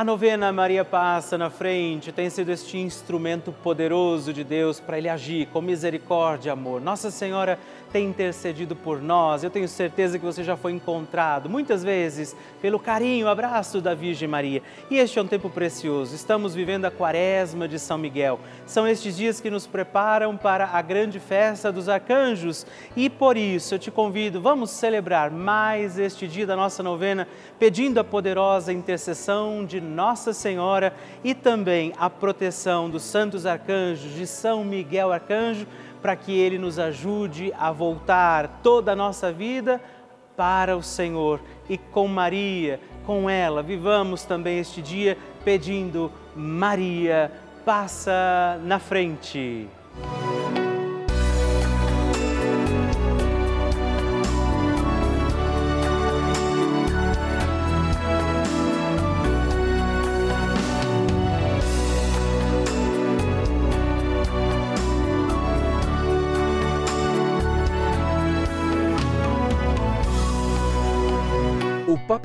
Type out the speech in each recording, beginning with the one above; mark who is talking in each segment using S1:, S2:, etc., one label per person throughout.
S1: A novena Maria Passa na Frente tem sido este instrumento poderoso de Deus para Ele agir com misericórdia e amor. Nossa Senhora tem intercedido por nós. Eu tenho certeza que você já foi encontrado muitas vezes pelo carinho, abraço da Virgem Maria. E este é um tempo precioso. Estamos vivendo a Quaresma de São Miguel. São estes dias que nos preparam para a grande festa dos arcanjos. E por isso eu te convido, vamos celebrar mais este dia da nossa novena, pedindo a poderosa intercessão de Nossa Senhora e também a proteção dos santos arcanjos de São Miguel Arcanjo para que Ele nos ajude a voltar toda a nossa vida para o Senhor. E com Maria, com ela, vivamos também este dia pedindo: Maria, passa na frente.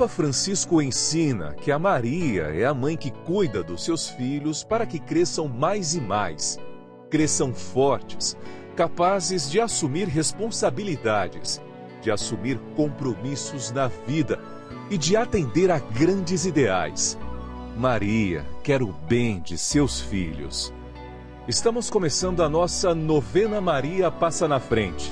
S2: Papa Francisco ensina que a Maria é a mãe que cuida dos seus filhos para que cresçam mais e mais, cresçam fortes, capazes de assumir responsabilidades, de assumir compromissos na vida e de atender a grandes ideais. Maria quer o bem de seus filhos. Estamos começando a nossa novena Maria Passa na Frente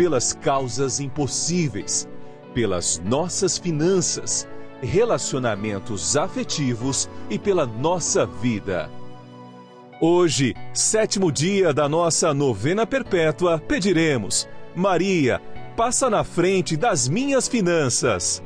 S2: pelas causas impossíveis, pelas nossas finanças, relacionamentos afetivos e pela nossa vida. Hoje, sétimo dia da nossa novena perpétua, pediremos: Maria, passa na frente das minhas finanças.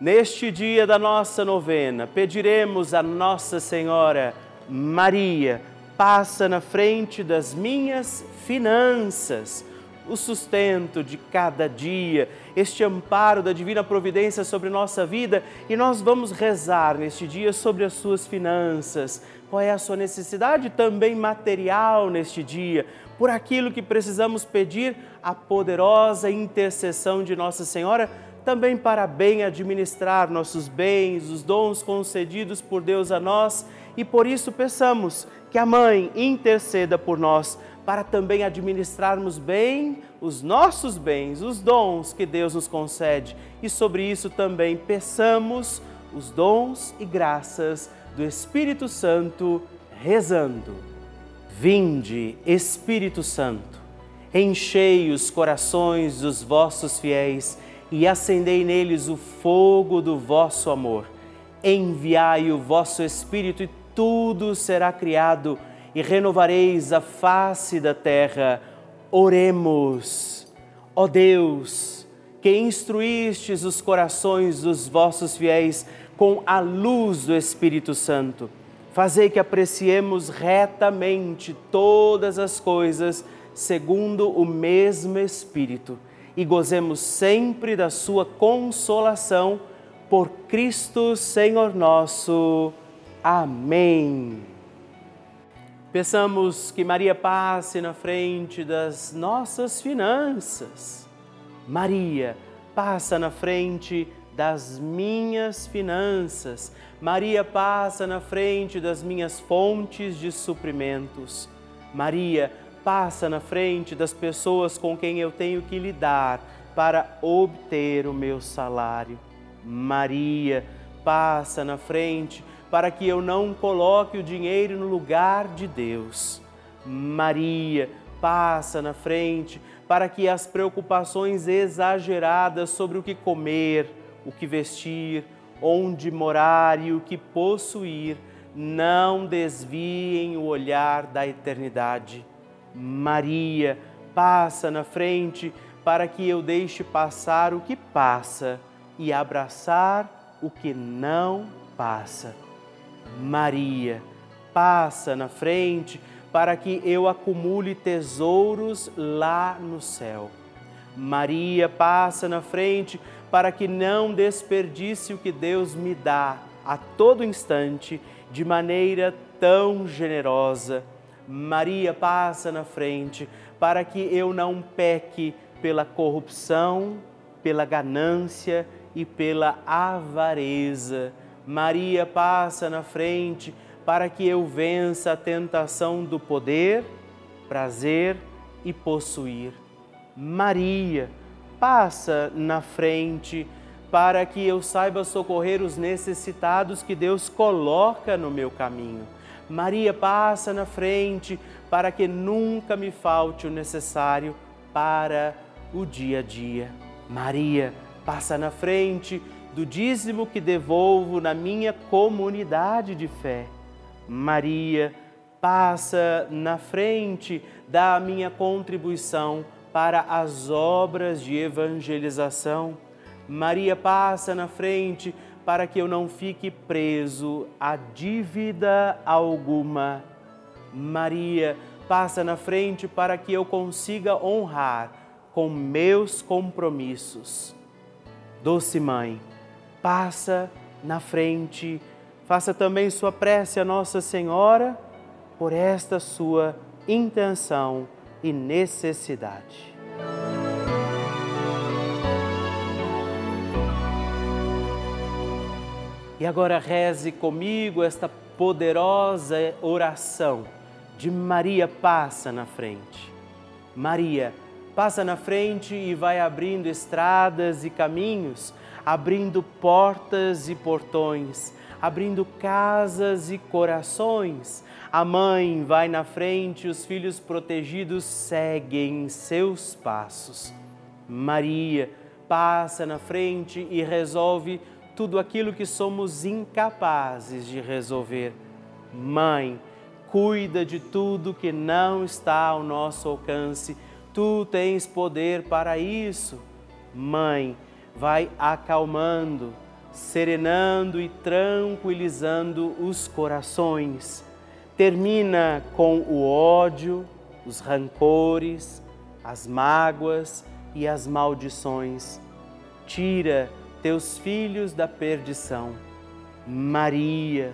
S1: Neste dia da nossa novena, pediremos a Nossa Senhora, Maria, passa na frente das minhas finanças, o sustento de cada dia, este amparo da divina providência sobre nossa vida e nós vamos rezar neste dia sobre as suas finanças. Qual é a sua necessidade também material neste dia? Por aquilo que precisamos pedir a poderosa intercessão de Nossa Senhora também para bem administrar nossos bens, os dons concedidos por Deus a nós, e por isso peçamos que a Mãe interceda por nós para também administrarmos bem os nossos bens, os dons que Deus nos concede. E sobre isso também peçamos os dons e graças do Espírito Santo, rezando. Vinde, Espírito Santo, enchei os corações dos vossos fiéis e acendei neles o fogo do vosso amor. Enviai o vosso Espírito e tudo será criado e renovareis a face da terra. Oremos, ó Deus, que instruístes os corações dos vossos fiéis com a luz do Espírito Santo. Fazei que apreciemos retamente todas as coisas segundo o mesmo Espírito e gozemos sempre da sua consolação por Cristo Senhor nosso. Amém. Peçamos que Maria passe na frente das nossas finanças. Maria, passa na frente das minhas finanças. Maria passa na frente das minhas fontes de suprimentos. Maria passa na frente das pessoas com quem eu tenho que lidar para obter o meu salário. Maria passa na frente para que eu não coloque o dinheiro no lugar de Deus. Maria passa na frente para que as preocupações exageradas sobre o que comer, o que vestir, onde morar e o que possuir não desviem o olhar da eternidade. Maria passa na frente para que eu deixe passar o que passa e abraçar o que não passa. Maria, passa na frente para que eu acumule tesouros lá no céu. Maria, passa na frente para que não desperdice o que Deus me dá a todo instante de maneira tão generosa. Maria, passa na frente para que eu não peque pela corrupção, pela ganância e pela avareza. Maria passa na frente para que eu vença a tentação do poder, prazer e possuir. Maria passa na frente para que eu saiba socorrer os necessitados que Deus coloca no meu caminho. Maria passa na frente para que nunca me falte o necessário para o dia a dia. Maria passa na frente do dízimo que devolvo na minha comunidade de fé. Maria passa na frente da minha contribuição para as obras de evangelização. Maria passa na frente para que eu não fique preso a dívida alguma. Maria passa na frente para que eu consiga honrar com meus compromissos. Doce Mãe, passa na frente, faça também sua prece a Nossa Senhora por esta sua intenção e necessidade. E agora reze comigo esta poderosa oração de Maria passa na frente. Maria passa na frente e vai abrindo estradas e caminhos abrindo portas e portões, abrindo casas e corações. A mãe vai na frente, os filhos protegidos seguem seus passos. Maria passa na frente e resolve tudo aquilo que somos incapazes de resolver. Mãe, cuida de tudo que não está ao nosso alcance. Tu tens poder para isso. Mãe, vai acalmando, serenando e tranquilizando os corações. Termina com o ódio, os rancores, as mágoas e as maldições. Tira teus filhos da perdição. Maria,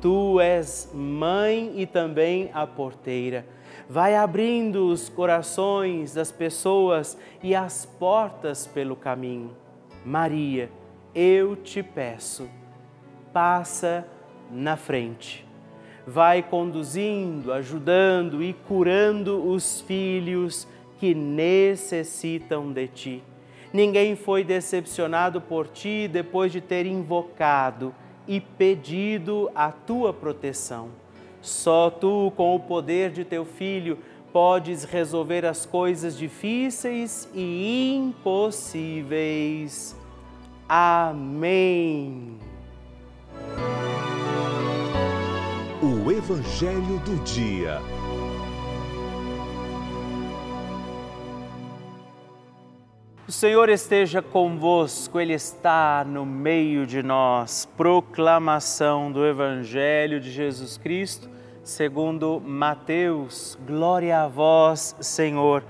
S1: tu és mãe e também a porteira. Vai abrindo os corações das pessoas e as portas pelo caminho Maria, eu te peço, passa na frente. Vai conduzindo, ajudando e curando os filhos que necessitam de ti. Ninguém foi decepcionado por ti depois de ter invocado e pedido a tua proteção. Só tu, com o poder de teu filho, podes resolver as coisas difíceis e impossíveis. Amém.
S2: O Evangelho do Dia.
S1: O Senhor esteja convosco, Ele está no meio de nós. Proclamação do Evangelho de Jesus Cristo segundo Mateus. Glória a vós, Senhor.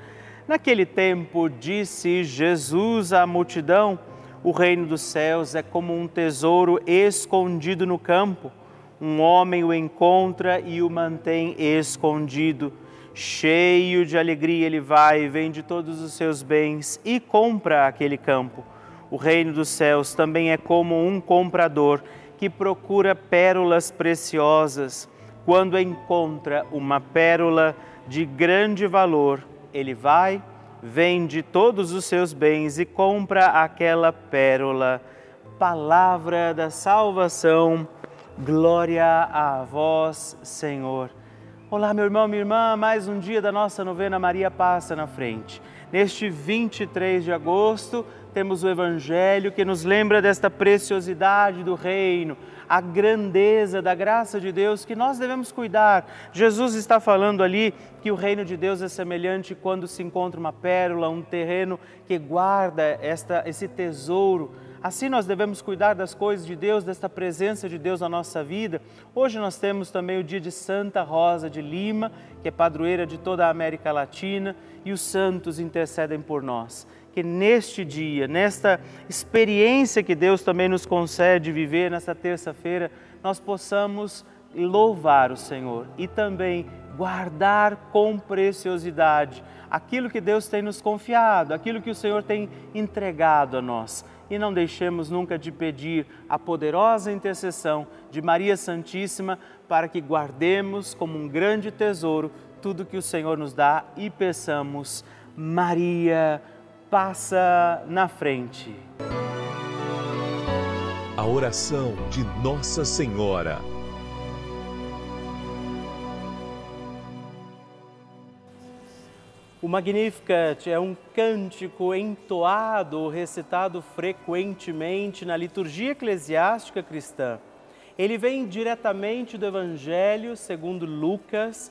S1: Naquele tempo disse Jesus à multidão: O reino dos céus é como um tesouro escondido no campo. Um homem o encontra e o mantém escondido. Cheio de alegria, ele vai, vende todos os seus bens e compra aquele campo. O reino dos céus também é como um comprador que procura pérolas preciosas quando encontra uma pérola de grande valor, ele vai, vende todos os seus bens e compra aquela pérola. Palavra da salvação, glória a vós, Senhor. Olá, meu irmão, minha irmã, mais um dia da nossa novena Maria Passa na Frente. Neste 23 de agosto, temos o Evangelho que nos lembra desta preciosidade do reino, a grandeza da graça de Deus que nós devemos cuidar. Jesus está falando ali que o reino de Deus é semelhante quando se encontra uma pérola, um terreno que guarda esta, esse tesouro, Assim nós devemos cuidar das coisas de Deus, desta presença de Deus na nossa vida. Hoje nós temos também o dia de Santa Rosa de Lima, que é padroeira de toda a América Latina, e os santos intercedem por nós. Que neste dia, nesta experiência que Deus também nos concede viver nesta terça-feira, nós possamos louvar o Senhor e também guardar com preciosidade aquilo que Deus tem nos confiado, aquilo que o Senhor tem entregado a nós. E não deixemos nunca de pedir a poderosa intercessão de Maria Santíssima para que guardemos como um grande tesouro tudo que o Senhor nos dá e peçamos, Maria, passa na frente.
S2: A oração de Nossa Senhora.
S1: O Magnificat é um cântico entoado ou recitado frequentemente na liturgia eclesiástica cristã. Ele vem diretamente do Evangelho segundo Lucas,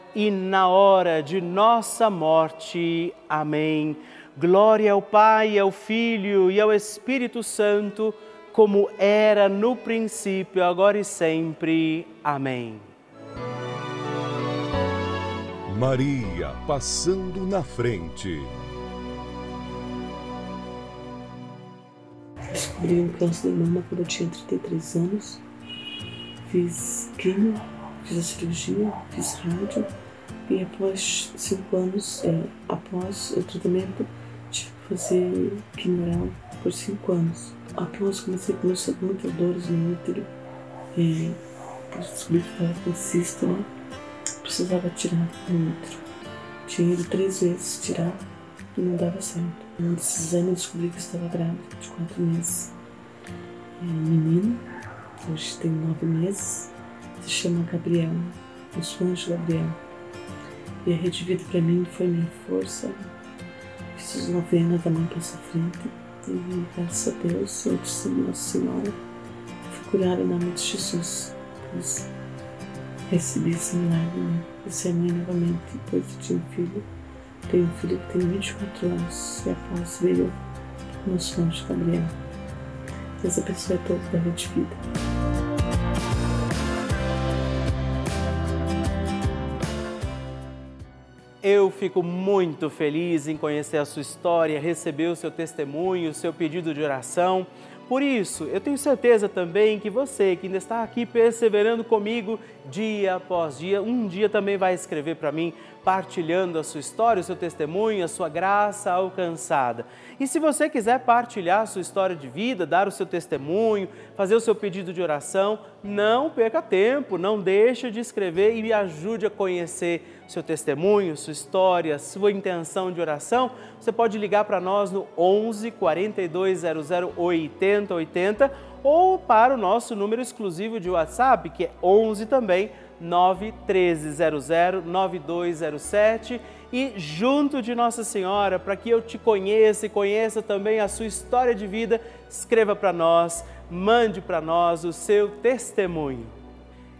S1: na hora de nossa morte. Amém. Glória ao Pai, ao Filho e ao Espírito Santo, como era no princípio, agora e sempre. Amém.
S2: Maria passando na frente.
S3: Descobri um câncer de mama quando eu tinha 33 anos. Fiz quimio, fiz a cirurgia, fiz rádio e após cinco anos, é, após o tratamento, tive que fazer quimio por cinco anos. Após comecei a começar muitas dores no útero, é, descobri que estava com né? precisava tirar um útero. Tinha ido três vezes tirar e não dava certo. Um desses exames descobri que estava grávida de quatro meses. É menino, hoje tem nove meses, se chama Gabriel, o anjo Gabriel. E a Rede Vida para mim foi minha força. Fiz novena da mãe passa frente. E graças a Deus, eu disse Nossa Senhora, fui curada em nome de Jesus. Pois recebi esse milagre né? de ser mãe novamente depois de ter um filho. Tenho um filho que tem 24 anos e após veio o nosso anjo Gabriel. Essa pessoa é toda da Rede Vida.
S1: Eu fico muito feliz em conhecer a sua história, receber o seu testemunho, o seu pedido de oração. Por isso, eu tenho certeza também que você que ainda está aqui perseverando comigo dia após dia, um dia também vai escrever para mim, partilhando a sua história, o seu testemunho, a sua graça alcançada. E se você quiser partilhar a sua história de vida, dar o seu testemunho, fazer o seu pedido de oração, não perca tempo, não deixe de escrever e me ajude a conhecer seu testemunho, sua história, sua intenção de oração. Você pode ligar para nós no 11 4200 8080 ou para o nosso número exclusivo de WhatsApp, que é 11 também 91300 9207 e junto de Nossa Senhora, para que eu te conheça e conheça também a sua história de vida, escreva para nós, mande para nós o seu testemunho.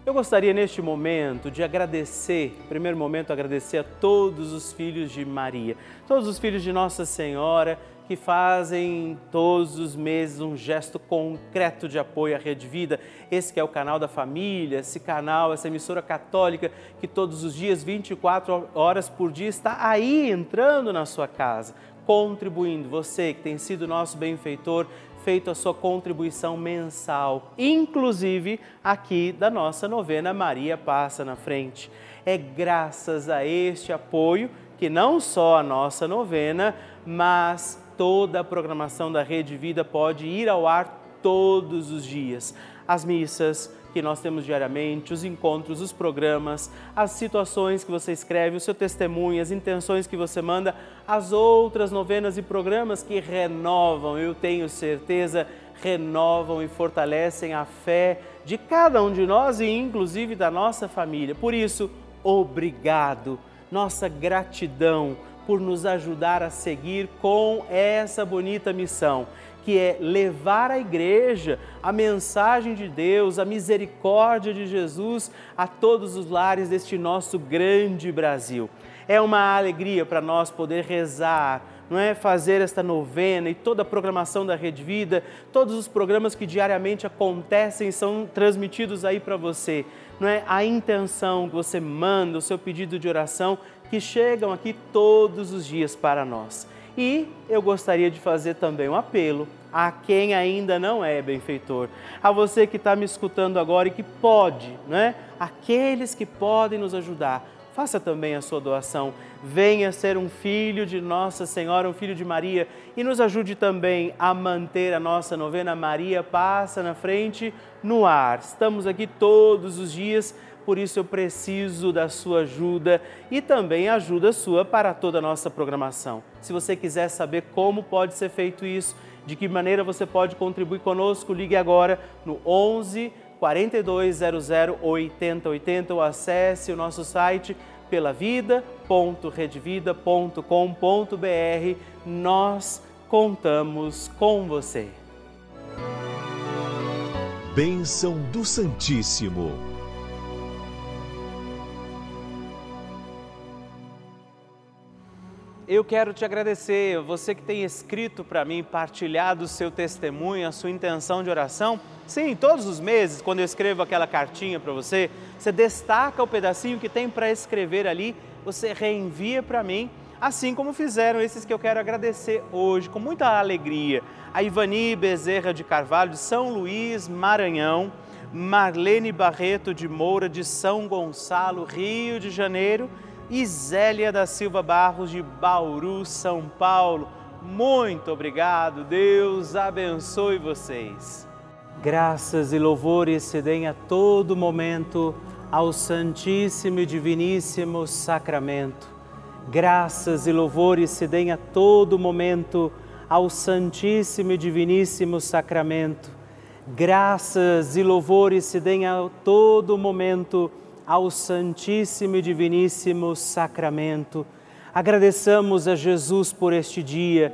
S1: Eu gostaria neste momento de agradecer, primeiro momento agradecer a todos os filhos de Maria, todos os filhos de Nossa Senhora que fazem todos os meses um gesto concreto de apoio à Rede Vida. Esse é o canal da família, esse canal, essa emissora católica que todos os dias, 24 horas por dia, está aí entrando na sua casa, contribuindo. Você que tem sido nosso benfeitor, feito a sua contribuição mensal, inclusive aqui da nossa novena Maria Passa na Frente. É graças a este apoio que não só a nossa novena, mas toda a programação da Rede Vida pode ir ao ar todos os dias. As missas que nós temos diariamente, os encontros, os programas, as situações que você escreve, o seu testemunho, as intenções que você manda, as outras novenas e programas que renovam, eu tenho certeza, renovam e fortalecem a fé de cada um de nós e inclusive da nossa família. Por isso, obrigado, nossa gratidão por nos ajudar a seguir com essa bonita missão, que é levar a igreja a mensagem de Deus, a misericórdia de Jesus a todos os lares deste nosso grande Brasil. É uma alegria para nós poder rezar, não é fazer esta novena e toda a programação da Rede Vida, todos os programas que diariamente acontecem são transmitidos aí para você. Não é a intenção que você manda, o seu pedido de oração que chegam aqui todos os dias para nós. E eu gostaria de fazer também um apelo a quem ainda não é benfeitor, a você que está me escutando agora e que pode, né? Aqueles que podem nos ajudar, faça também a sua doação. Venha ser um filho de Nossa Senhora, um filho de Maria e nos ajude também a manter a nossa novena Maria Passa na Frente no ar. Estamos aqui todos os dias por isso eu preciso da sua ajuda e também ajuda sua para toda a nossa programação. Se você quiser saber como pode ser feito isso, de que maneira você pode contribuir conosco, ligue agora no 11 4200 8080 ou acesse o nosso site pelavida.redvida.com.br. Nós contamos com você.
S2: Bênção do Santíssimo.
S1: eu quero te agradecer, você que tem escrito para mim, partilhado o seu testemunho, a sua intenção de oração. Sim, todos os meses, quando eu escrevo aquela cartinha para você, você destaca o pedacinho que tem para escrever ali, você reenvia para mim, assim como fizeram esses que eu quero agradecer hoje, com muita alegria. A Ivani Bezerra de Carvalho, de São Luís, Maranhão, Marlene Barreto de Moura, de São Gonçalo, Rio de Janeiro e Zélia da Silva Barros de Bauru, São Paulo. Muito obrigado, Deus abençoe vocês. Graças e louvores se deem a todo momento ao Santíssimo e Diviníssimo Sacramento. Graças e louvores se deem a todo momento ao Santíssimo e Diviníssimo Sacramento. Graças e louvores se deem a todo momento ao Santíssimo e Diviníssimo Sacramento. Agradeçamos a Jesus por este dia,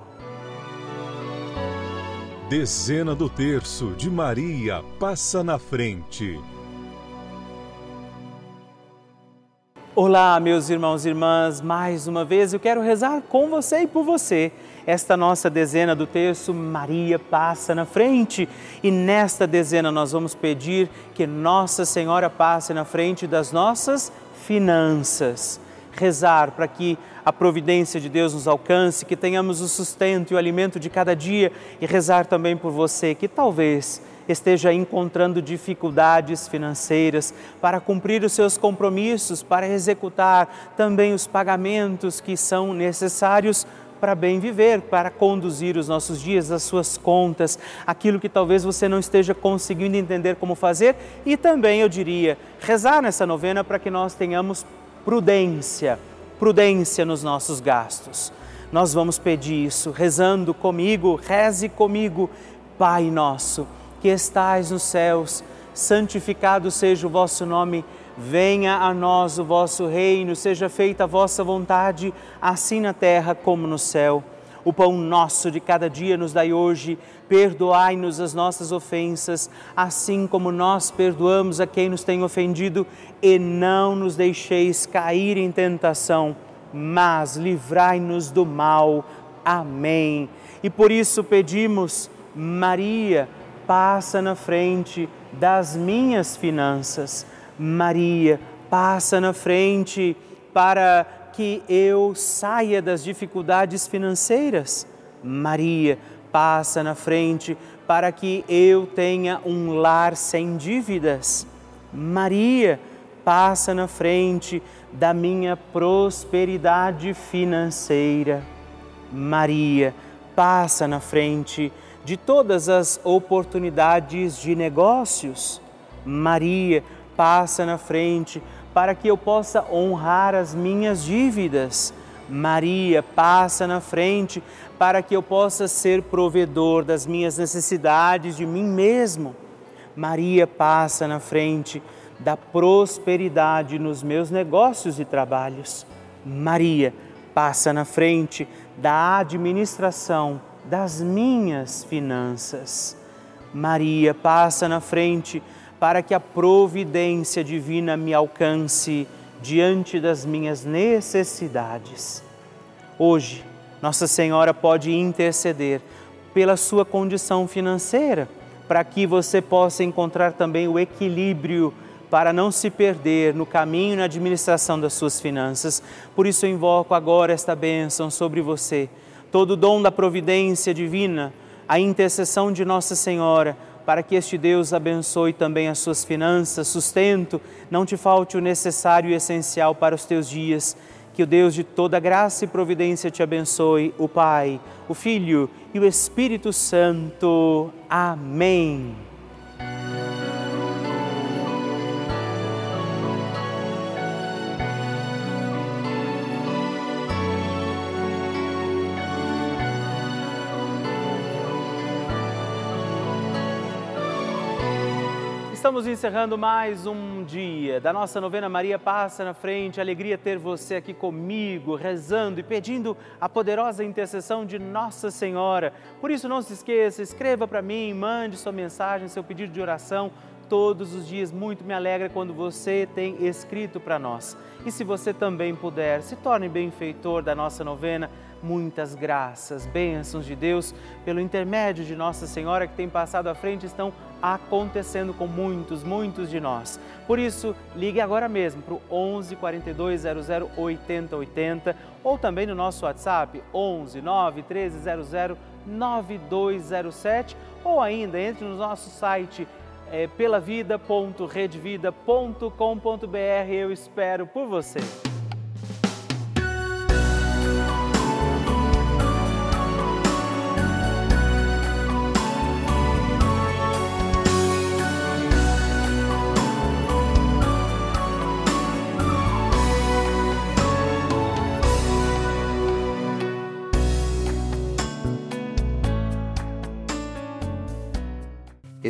S2: Dezena do terço de Maria passa na frente.
S1: Olá, meus irmãos e irmãs, mais uma vez eu quero rezar com você e por você. Esta nossa dezena do terço, Maria passa na frente. E nesta dezena nós vamos pedir que Nossa Senhora passe na frente das nossas finanças. Rezar para que a providência de Deus nos alcance, que tenhamos o sustento e o alimento de cada dia e rezar também por você que talvez esteja encontrando dificuldades financeiras para cumprir os seus compromissos, para executar também os pagamentos que são necessários para bem viver, para conduzir os nossos dias, as suas contas, aquilo que talvez você não esteja conseguindo entender como fazer. E também, eu diria, rezar nessa novena para que nós tenhamos prudência, prudência nos nossos gastos. Nós vamos pedir isso rezando comigo, reze comigo, Pai nosso, que estais nos céus, santificado seja o vosso nome Venha a nós o vosso reino, seja feita a vossa vontade, assim na terra como no céu. O pão nosso de cada dia nos dai hoje, perdoai-nos as nossas ofensas, assim como nós perdoamos a quem nos tem ofendido, e não nos deixeis cair em tentação, mas livrai-nos do mal. Amém. E por isso pedimos, Maria, passa na frente das minhas finanças Maria, passa na frente para que eu saia das dificuldades financeiras. Maria, passa na frente para que eu tenha um lar sem dívidas. Maria, passa na frente da minha prosperidade financeira. Maria, passa na frente de todas as oportunidades de negócios. Maria, passa na frente para que eu possa honrar as minhas dívidas. Maria, passa na frente para que eu possa ser provedor das minhas necessidades de mim mesmo. Maria, passa na frente da prosperidade nos meus negócios e trabalhos. Maria, passa na frente da administração das minhas finanças. Maria, passa na frente para que a providência divina me alcance diante das minhas necessidades. Hoje, Nossa Senhora pode interceder pela sua condição financeira, para que você possa encontrar também o equilíbrio para não se perder no caminho e na administração das suas finanças. Por isso eu invoco agora esta bênção sobre você, todo o dom da providência divina, a intercessão de Nossa Senhora para que este Deus abençoe também as suas finanças, sustento, não te falte o necessário e essencial para os teus dias. Que o Deus de toda graça e providência te abençoe, o Pai, o Filho e o Espírito Santo. Amém. Estamos encerrando mais um dia da nossa novena Maria Passa na Frente. Alegria ter você aqui comigo, rezando e pedindo a poderosa intercessão de Nossa Senhora. Por isso, não se esqueça, escreva para mim, mande sua mensagem, seu pedido de oração todos os dias. Muito me alegra quando você tem escrito para nós. E se você também puder, se torne benfeitor da nossa novena muitas graças, bênçãos de Deus, pelo intermédio de Nossa Senhora que tem passado à frente, estão acontecendo com muitos, muitos de nós. Por isso, ligue agora mesmo para o 11 42 00 80 80 ou também no nosso WhatsApp 11 9 13 00 9207 ou ainda entre no nosso site é, pelavida.redvida.com.br. Eu espero por você.